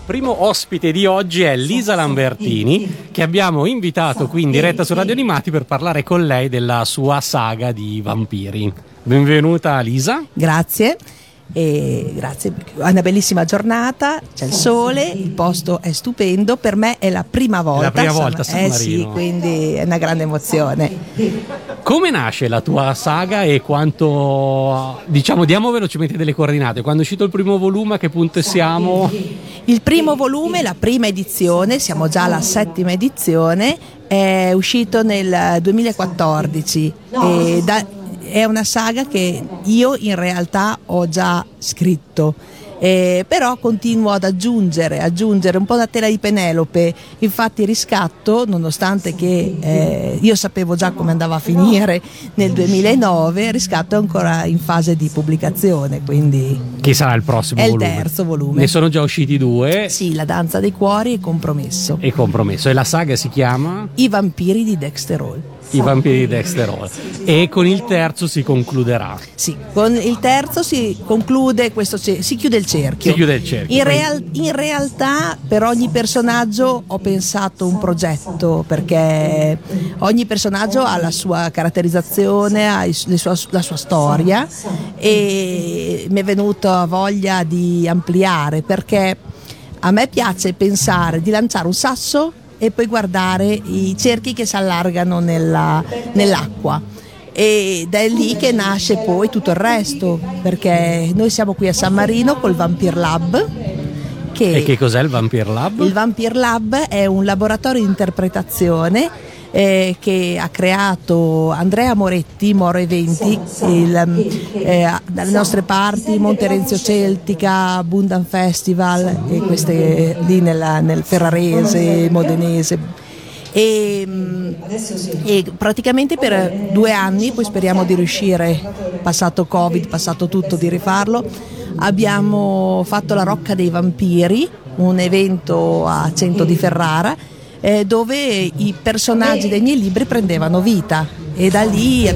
il primo ospite di oggi è Lisa Lambertini, che abbiamo invitato qui in diretta su Radio Animati per parlare con lei della sua saga di vampiri. Benvenuta Lisa. Grazie. E grazie, è una bellissima giornata, c'è il sole, il posto è stupendo, per me è la prima volta. È la prima volta a San Eh sì, quindi è una grande emozione. Come nasce la tua saga e quanto, diciamo, diamo velocemente delle coordinate. Quando è uscito il primo volume, a che punto siamo? Il primo volume, la prima edizione, siamo già alla settima edizione, è uscito nel 2014 e da, è una saga che io in realtà ho già scritto. Eh, però continuo ad aggiungere, aggiungere un po' la tela di Penelope, infatti riscatto, nonostante che eh, io sapevo già come andava a finire nel 2009, riscatto è ancora in fase di pubblicazione, quindi... Chi sarà il prossimo è volume? È il terzo volume. Ne sono già usciti due? Sì, La danza dei cuori e Compromesso. E Compromesso. E la saga si chiama? I vampiri di Dexter Hall i vampiri di Dexter Hall e con il terzo si concluderà sì con il terzo si conclude questo si chiude il cerchio. Si chiude il cerchio in, real, in realtà per ogni personaggio ho pensato un progetto perché ogni personaggio ha la sua caratterizzazione ha sua, la sua storia e mi è venuta voglia di ampliare perché a me piace pensare di lanciare un sasso e poi guardare i cerchi che si allargano nella, nell'acqua ed è lì che nasce poi tutto il resto perché noi siamo qui a San Marino col Vampir Lab che e che cos'è il Vampir Lab? Il Vampir Lab è un laboratorio di interpretazione eh, che ha creato Andrea Moretti, Moro Eventi, il, eh, dalle nostre parti, Monterenzio Celtica, Bundan Festival, e queste lì nella, nel Ferrarese, Modenese. E, e, praticamente per due anni, poi speriamo di riuscire, passato Covid, passato tutto, di rifarlo, abbiamo fatto la Rocca dei Vampiri, un evento a Cento di Ferrara eh, dove i personaggi dei miei libri prendevano vita. E da lì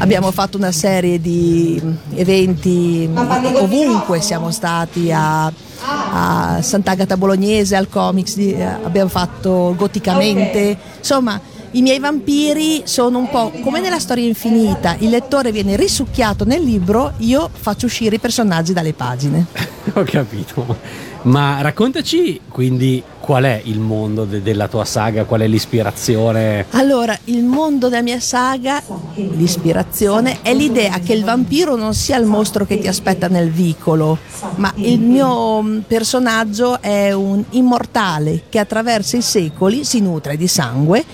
abbiamo fatto una serie di eventi ovunque siamo stati a, a Sant'Agata Bolognese al Comics abbiamo fatto goticamente. Insomma i miei vampiri sono un po' come nella storia infinita, il lettore viene risucchiato nel libro, io faccio uscire i personaggi dalle pagine. Ho capito. Ma raccontaci quindi qual è il mondo de- della tua saga, qual è l'ispirazione? Allora, il mondo della mia saga, l'ispirazione, è l'idea che il vampiro non sia il mostro che ti aspetta nel vicolo, ma il mio mm, personaggio è un immortale che attraverso i secoli si nutre di sangue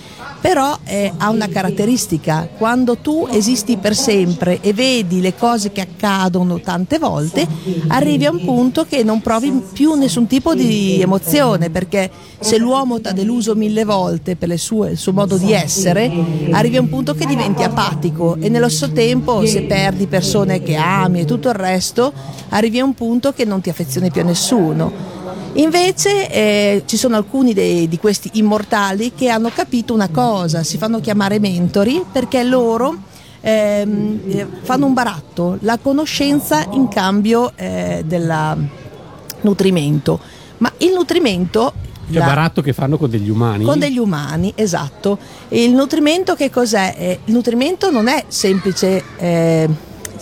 però eh, ha una caratteristica, quando tu esisti per sempre e vedi le cose che accadono tante volte, arrivi a un punto che non provi più nessun tipo di emozione, perché se l'uomo ti ha deluso mille volte per sue, il suo modo di essere, arrivi a un punto che diventi apatico e nello stesso tempo se perdi persone che ami e tutto il resto, arrivi a un punto che non ti affezioni più a nessuno. Invece eh, ci sono alcuni dei, di questi immortali che hanno capito una cosa, si fanno chiamare mentori perché loro ehm, eh, fanno un baratto, la conoscenza in cambio eh, del nutrimento. Ma il nutrimento cioè la... baratto che fanno con degli umani? Con degli umani, esatto. Il nutrimento che cos'è? Eh, il nutrimento non è semplice, eh,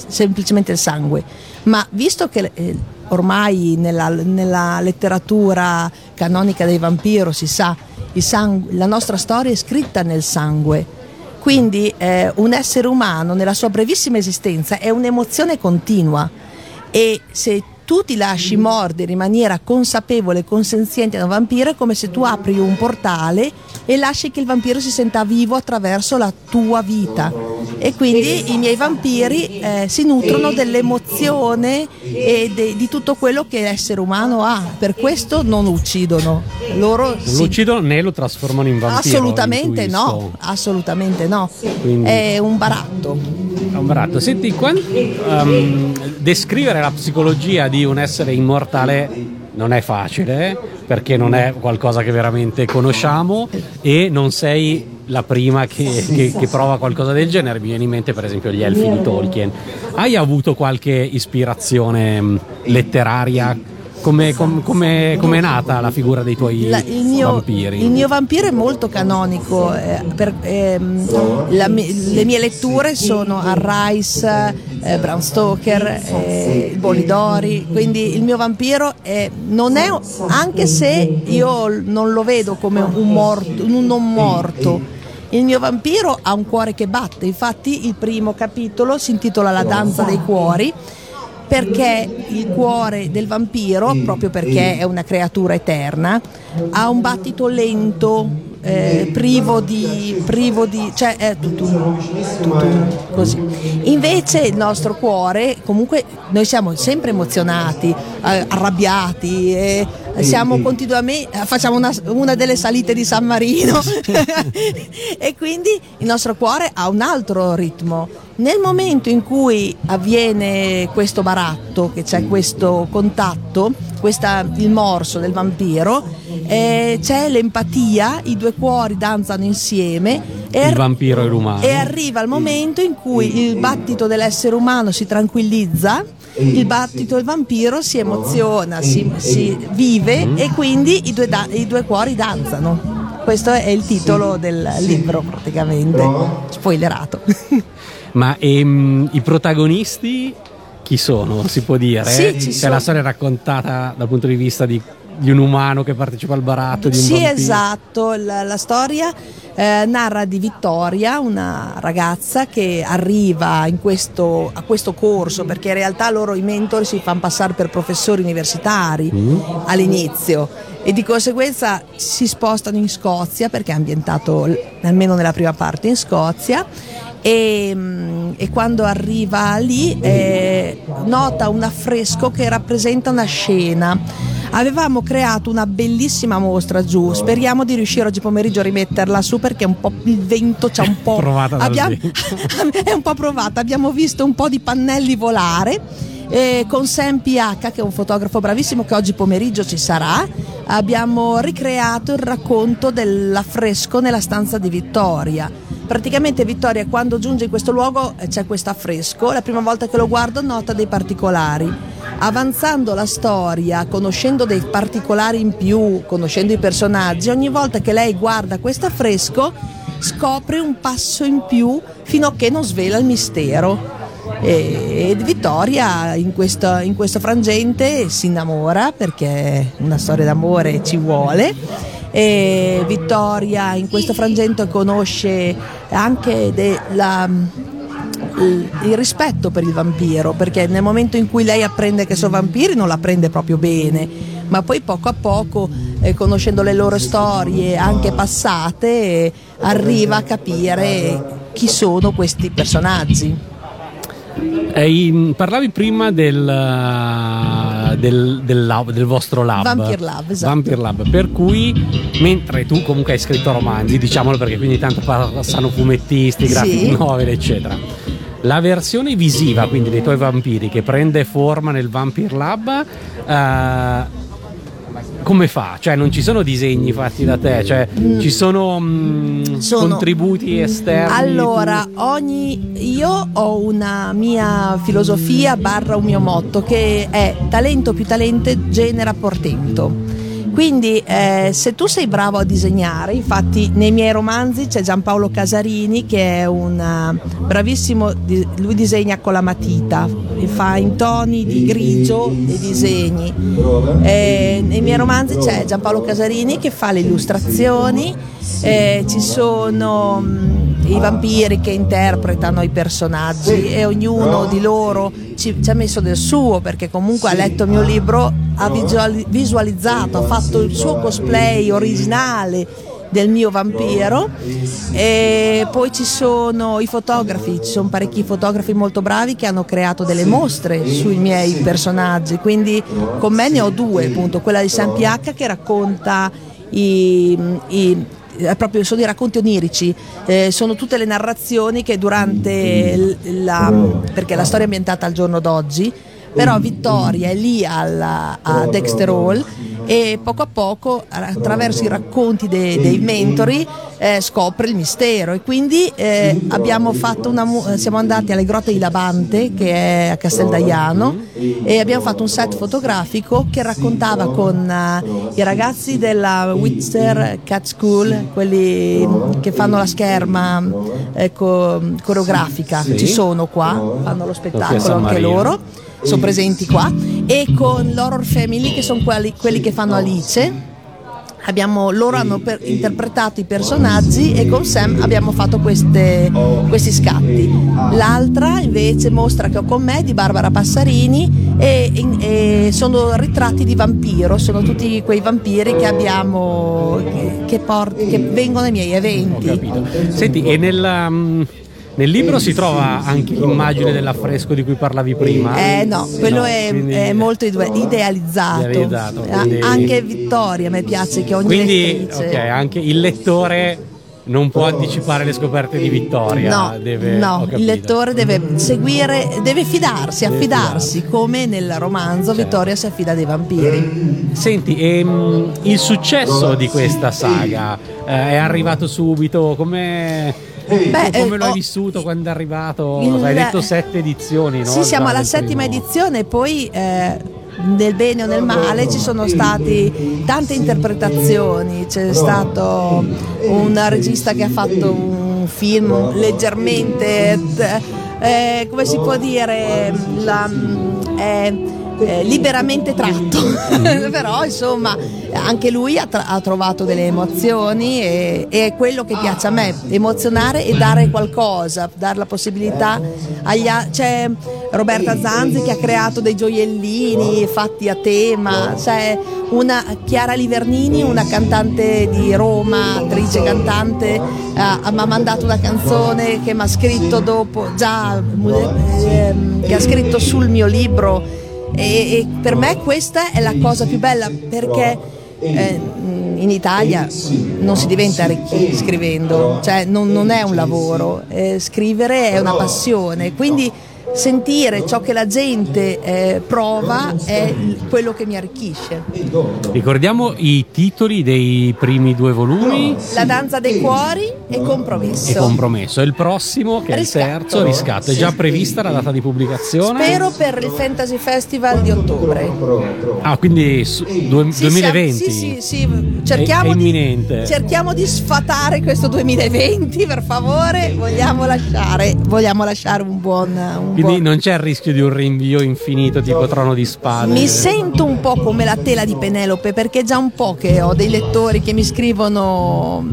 semplicemente il sangue, ma visto che eh, ormai nella, nella, letteratura canonica dei vampiro si sa, sangue, la nostra storia è scritta nel sangue. Quindi eh, un essere umano nella sua brevissima esistenza è un'emozione continua e se tu ti lasci mordere in maniera consapevole e consenziente da un vampiro è come se tu apri un portale e lasci che il vampiro si senta vivo attraverso la tua vita. E quindi i miei vampiri eh, si nutrono dell'emozione e de, di tutto quello che l'essere umano ha. Per questo non uccidono. Loro non sì. lo uccidono né lo trasformano in vampiro assolutamente no assolutamente no. È un baratto un baratto senti quando, um, descrivere la psicologia di un essere immortale non è facile perché non è qualcosa che veramente conosciamo e non sei la prima che, che, che, prova qualcosa del genere. Mi viene in mente per esempio gli elfi di Tolkien. Hai avuto qualche ispirazione letteraria come, com, come, come, è nata la figura dei tuoi la, il mio, vampiri? Il mio vampiro è molto canonico, eh, per, ehm, la, le mie letture sono a Rice, eh, Bram Stoker, eh, Bolidori, quindi il mio vampiro è, non è, anche se io non lo vedo come un, morto, un non morto, il mio vampiro ha un cuore che batte, infatti il primo capitolo si intitola La danza dei cuori perché il cuore del vampiro, proprio perché è una creatura eterna, ha un battito lento, eh, privo di, privo di, cioè è tutto, tutto così. Invece il nostro cuore, comunque noi siamo sempre emozionati, eh, arrabbiati, eh, siamo continuamente, facciamo una, una, delle salite di San Marino e quindi il nostro cuore ha un altro ritmo. Nel momento in cui avviene questo baratto, che c'è questo contatto, questa, il morso del vampiro, eh, c'è l'empatia, i due cuori danzano insieme. E il vampiro e l'umano. E arriva il momento in cui il battito dell'essere umano si tranquillizza, il battito del vampiro si emoziona, si, si vive mm. e quindi i due, da, i due cuori danzano. Questo è il titolo del libro praticamente, spoilerato. Ma ehm, i protagonisti chi sono, si può dire? Sì, ci cioè, la storia è raccontata dal punto di vista di, di, un umano che partecipa al baratto, di un Sì, vampiro. esatto, la, la storia eh, narra di Vittoria, una ragazza che arriva questo, a questo corso, perché in realtà loro i mentori si fanno passare per professori universitari mm. all'inizio e di conseguenza si spostano in Scozia perché è ambientato almeno nella prima parte in Scozia e, mm, e quando arriva lì eh, nota un affresco che rappresenta una scena. Avevamo creato una bellissima mostra giù, speriamo di riuscire oggi pomeriggio a rimetterla su perché un il vento c'ha un po'... provata abbiamo, è un po' provata, abbiamo visto un po' di pannelli volare. Eh, con Sam PH che è un fotografo bravissimo che oggi pomeriggio ci sarà abbiamo ricreato il racconto dell'affresco nella stanza di Vittoria Praticamente Vittoria quando giunge in questo luogo eh, c'è questo affresco, la prima volta che lo guardo nota dei particolari. Avanzando la storia, conoscendo dei particolari in più, conoscendo i personaggi, ogni volta che lei guarda questo affresco scopre un passo in più fino a che non svela il mistero. E Vittoria in questo, in questo frangente si innamora perché una storia d'amore ci vuole e Vittoria in questo frangente conosce anche la, il rispetto per il vampiro, perché nel momento in cui lei apprende che sono vampiri non l'apprende proprio bene, ma poi poco a poco, eh, conoscendo le loro storie anche passate, arriva a capire chi sono questi personaggi. Eh, parlavi prima del, eh, del, del, lab, del, vostro lab Vampire Lab, esatto. Vampire Lab per cui mentre tu comunque hai scritto romanzi diciamolo perché quindi tanto passano fumettisti graphic sì. novel eccetera la versione visiva quindi dei tuoi vampiri che prende forma nel Vampire Lab uh, come fa? Cioè non ci sono disegni fatti da te, cioè mm. ci sono, mm, sono, contributi esterni? Allora, ogni, io ho una mia filosofia barra un mio motto che è talento più talento genera portento. Quindi eh, se tu sei bravo a disegnare, infatti nei miei romanzi c'è Giampaolo Casarini che è un uh, bravissimo, lui disegna con la matita, fa in toni di grigio dei disegni. Eh, nei miei romanzi c'è Giampaolo Casarini che fa le illustrazioni, eh, ci sono mm, i vampiri che interpretano i personaggi e ognuno di loro ci, ci, ha messo del suo perché comunque ha letto il mio libro, ha visualizzato, ha fatto il suo cosplay originale del mio vampiro. E poi ci sono i fotografi, ci sono parecchi fotografi molto bravi che hanno creato delle mostre sui miei personaggi, quindi con me ne ho due, appunto, quella di San PH che racconta i, i proprio sono i racconti onirici, eh, sono tutte le narrazioni che durante la, perché la storia è ambientata al giorno d'oggi, però Vittoria è lì alla, a Dexter Hall e poco a poco attraverso i racconti dei, dei mentori eh, scopre il mistero. E quindi eh, abbiamo fatto una, siamo andati alle grotte di Labante che è a Casteldaiano e abbiamo fatto un set fotografico che raccontava con uh, i ragazzi della Witzer Cat School, quelli che fanno la scherma ecco, coreografica, sì. ci sono qua, fanno lo spettacolo anche loro, sono presenti qua, e con l'Horror Family che sono quelli, quelli che fanno Alice Abbiamo, loro hanno per, interpretato i personaggi e con Sam abbiamo fatto queste, questi scatti. L'altra invece mostra che ho con me di Barbara Passarini e, e sono ritratti di vampiro, sono tutti quei vampiri che abbiamo che, che, port, che vengono ai miei eventi. Senti, e nella, nel libro si trova anche l'immagine dell'affresco di cui parlavi prima? Eh no, quello no, è, è, molto idealizzato. idealizzato quindi... Anche Vittoria mi piace che ogni Quindi, ok, anche il lettore non può anticipare le scoperte di Vittoria. No, deve, no il lettore deve seguire, deve fidarsi, deve affidarsi, fidarsi. come nel romanzo certo. Vittoria si affida dei vampiri. Senti, ehm, il successo di questa saga eh, è arrivato subito? Come Beh, come lo hai oh, vissuto quando è arrivato? Il, hai detto sette edizioni, no? Sì, siamo alla settima primo. edizione e poi eh, nel bene o nel male ci sono state tante interpretazioni, c'è stato un regista che ha fatto un film leggermente, eh, come si può dire, la, eh, eh, liberamente tratto, mm. però insomma anche lui ha, tra- ha trovato delle emozioni e, e, è quello che piace a me, emozionare e dare qualcosa, dare la possibilità agli altri. C'è Roberta Zanzi che ha creato dei gioiellini fatti a tema, c'è una Chiara Livernini, una cantante di Roma, attrice cantante, eh, mi ha mandato una canzone che mi ha scritto dopo, già eh, che ha scritto sul mio libro e, e per me questa è la cosa più bella perché eh, in Italia non si diventa ricchi scrivendo, cioè non, non è un lavoro, eh, scrivere è una passione, quindi sentire ciò che la gente eh, prova è quello che mi arricchisce. Ricordiamo i titoli dei primi due volumi. La danza dei cuori e compromesso. E compromesso. E il prossimo, che riscatto. è il terzo, riscatto. È già prevista la data di pubblicazione? Spero per il Fantasy Festival di ottobre. Ah, quindi su, due, sì, 2020? Siamo, sì, sì, sì. Cerchiamo, è, è di, cerchiamo di sfatare questo 2020, per favore. Vogliamo lasciare, vogliamo lasciare un buon... Un quindi non c'è il rischio di un rinvio infinito tipo Trono di Spade. Mi sento un po' come la tela di Penelope perché è già un po' che ho dei lettori che mi scrivono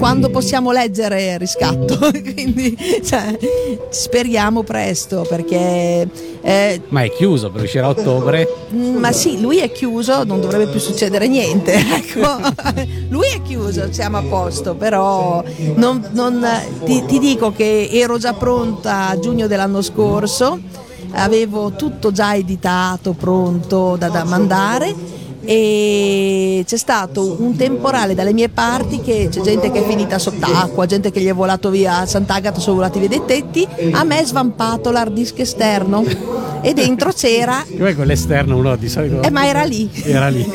quando possiamo leggere riscatto. Quindi cioè, speriamo presto perché. Eh, ma è chiuso per uscire a ottobre? Ma sì, lui è chiuso, non dovrebbe più succedere niente. Ecco. lui è chiuso, siamo a posto, però non, non, ti, ti dico che ero già pronta a giugno dell'anno scorso scorso, avevo tutto già editato, pronto da, da mandare e c'è stato un temporale dalle mie parti che c'è gente che è finita sott'acqua, gente che gli è volato via a Sant'Agata, sono volati via dei tetti, a me è svampato l'hard disk esterno e dentro c'era... Come con l'esterno uno di solito... Eh ma era lì. Era lì.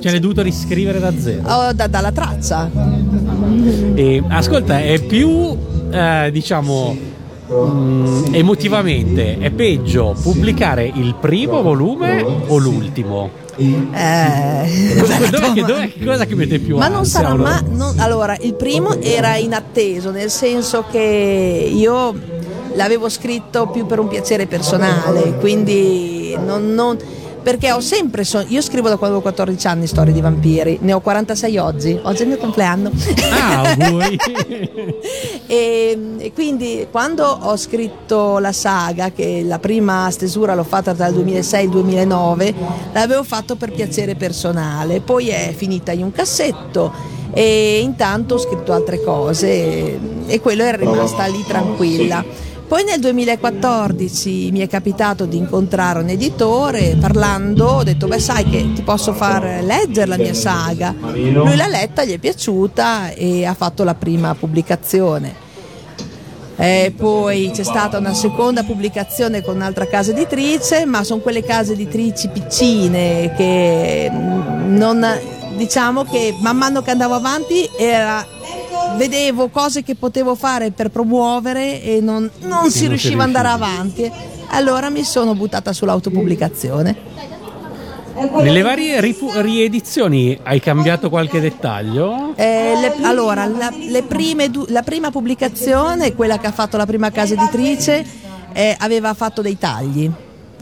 Ce l'hai dovuto riscrivere da zero. Oh, da, dalla traccia. E, ascolta, è più, eh, diciamo mm, emotivamente è peggio pubblicare il primo volume o l'ultimo? Eh, dov'è, che, dov'è, cosa che mette più ma non sarà mai allora il primo era inatteso nel senso che io l'avevo scritto più per un piacere personale quindi non, non perché ho sempre so- io scrivo da quando ho 14 anni storie di vampiri ne ho 46 oggi oggi è il mio compleanno. Ah e, e, quindi quando ho scritto la saga che la prima stesura l'ho fatta tra il 2006 e il 2009 l'avevo fatto per piacere personale. Poi è finita in un cassetto e intanto ho scritto altre cose e, e quello è rimasta lì tranquilla poi nel 2014 mi è capitato di incontrare un editore, parlando ho detto beh sai che ti posso far leggere la mia saga. Lui l'ha letta, gli è piaciuta e ha fatto la prima pubblicazione. E poi c'è stata una seconda pubblicazione con un'altra casa editrice, ma sono quelle case editrici piccine che non, diciamo che man mano che andavo avanti era vedevo cose che potevo fare per promuovere e non, non si riusciva ad andare avanti. Allora mi sono buttata sull'autopubblicazione. Nelle varie ripu- riedizioni hai cambiato qualche dettaglio? Eh, le, allora, la, du- la, prima pubblicazione, quella che ha fatto la prima casa editrice, eh, aveva fatto dei tagli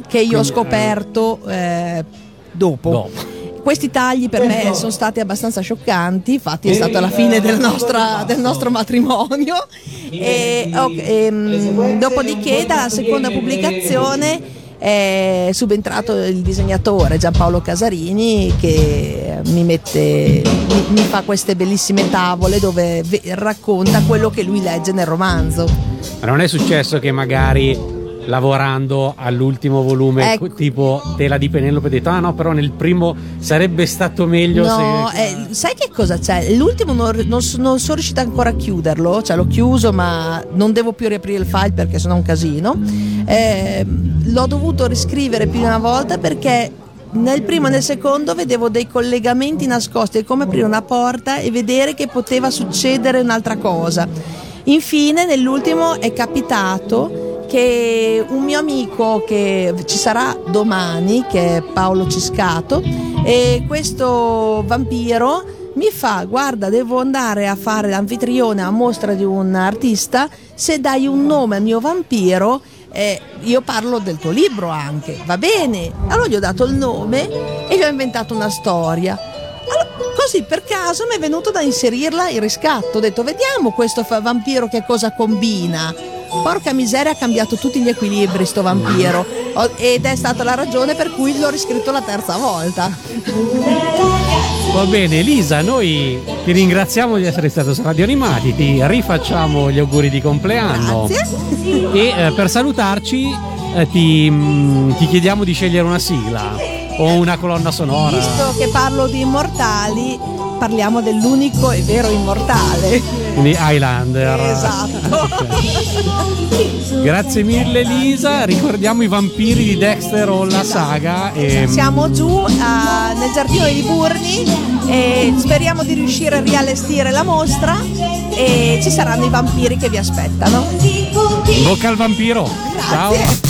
che io Quindi, ho scoperto eh, dopo. dopo. Questi tagli per me sono stati abbastanza scioccanti, infatti è stata la fine del, nostra, del nostro matrimonio. E, okay, e, ehm, dopodiché, dalla seconda pubblicazione è subentrato il disegnatore Giampaolo Casarini che mi, mette, mi, mi fa queste bellissime tavole dove racconta quello che lui legge nel romanzo. Ma non è successo che magari lavorando all'ultimo volume ecco. tipo tela di Penelope ha detto ah no però nel primo sarebbe stato meglio no, se... eh, sai che cosa c'è l'ultimo non, non, non, sono riuscita ancora a chiuderlo cioè l'ho chiuso ma non devo più riaprire il file perché sono un casino eh, l'ho dovuto riscrivere più di una volta perché nel primo e nel secondo vedevo dei collegamenti nascosti, è come aprire una porta e vedere che poteva succedere un'altra cosa. Infine, nell'ultimo è capitato che un mio amico che ci sarà domani, che è Paolo Ciscato, e questo vampiro mi fa guarda devo andare a fare l'anfitrione a mostra di un artista, se dai un nome al mio vampiro eh, io parlo del tuo libro anche, va bene? Allora gli ho dato il nome e gli ho inventato una storia. Così per caso mi è venuto da inserirla in riscatto, ho detto vediamo questo vampiro che cosa combina Porca miseria, ha cambiato tutti gli equilibri sto vampiro ed è stata la ragione per cui l'ho riscritto la terza volta. Va bene, Elisa, noi ti ringraziamo di essere stato su Radio Animati, ti rifacciamo gli auguri di compleanno. Grazie. E eh, per salutarci eh, ti, mh, mm, ti chiediamo di scegliere una sigla o una colonna sonora. Visto che parlo di immortali, parliamo dell'unico e vero immortale. Quindi Highlander. Esatto. Grazie mille Lisa, ricordiamo i vampiri di Dexter o la saga. E... Siamo giù uh, nel giardino di Liburni e speriamo di riuscire a riallestire la mostra e ci saranno i vampiri che vi aspettano. In bocca al vampiro. Grazie. Ciao.